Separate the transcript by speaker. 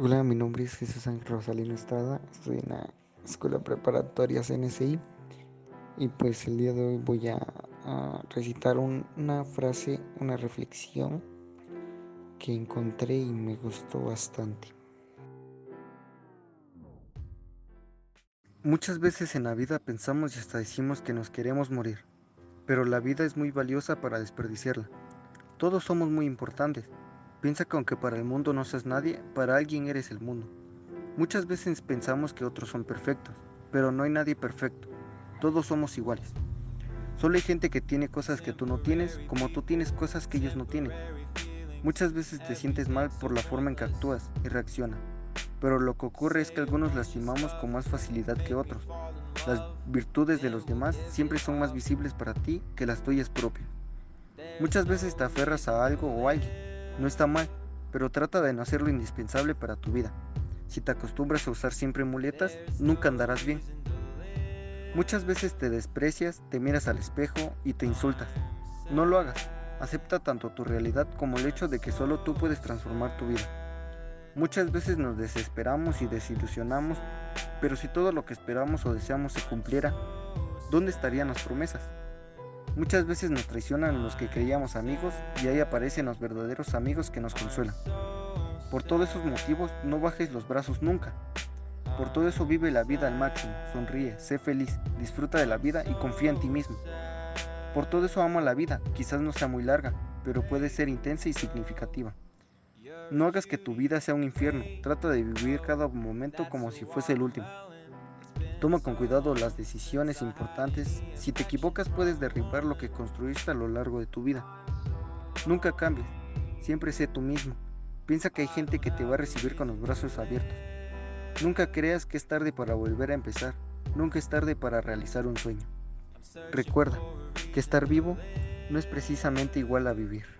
Speaker 1: Hola, mi nombre es Jesús Ángel Rosalino Estrada, estoy en la Escuela Preparatoria CNCI y pues el día de hoy voy a, recitar un- una frase, una reflexión que encontré y me gustó bastante. Muchas veces en la vida pensamos y hasta decimos que nos queremos morir, pero la vida es muy valiosa para desperdiciarla. Todos somos muy importantes. Piensa que aunque para el mundo no seas nadie, para alguien eres el mundo. Muchas veces pensamos que otros son perfectos, pero no hay nadie perfecto. Todos somos iguales. Solo hay gente que tiene cosas que tú no tienes, como tú tienes cosas que ellos no tienen. Muchas veces te sientes mal por la forma en que actúas y reaccionas, pero lo que ocurre es que algunos lastimamos con más facilidad que otros. Las virtudes de los demás siempre son más visibles para ti que las tuyas propias. Muchas veces te aferras a algo o alguien. No está mal, pero trata de no hacerlo indispensable para tu vida. Si te acostumbras a usar siempre muletas, nunca andarás bien. Muchas veces te desprecias, te miras al espejo y te insultas. No lo hagas. Acepta tanto tu realidad como el hecho de que solo tú puedes transformar tu vida. Muchas veces nos desesperamos y desilusionamos, pero si todo lo que esperamos o deseamos se cumpliera, ¿dónde estarían las promesas? Muchas veces nos traicionan los que creíamos amigos y ahí aparecen los verdaderos amigos que nos consuelan. Por todos esos motivos no bajes los brazos nunca. Por todo eso vive la vida al máximo, sonríe, sé feliz, disfruta de la vida y confía en ti mismo. Por todo eso ama la vida, quizás no sea muy larga, pero puede ser intensa y significativa. No hagas que tu vida sea un infierno, trata de vivir cada momento como si fuese el último. Toma con cuidado las decisiones importantes, si te equivocas puedes derribar lo que construiste a lo largo de tu vida. Nunca cambies, siempre sé tú mismo. Piensa que hay gente que te va a recibir con los brazos abiertos. Nunca creas que es tarde para volver a empezar, nunca es tarde para realizar un sueño. Recuerda que estar vivo no es precisamente igual a vivir.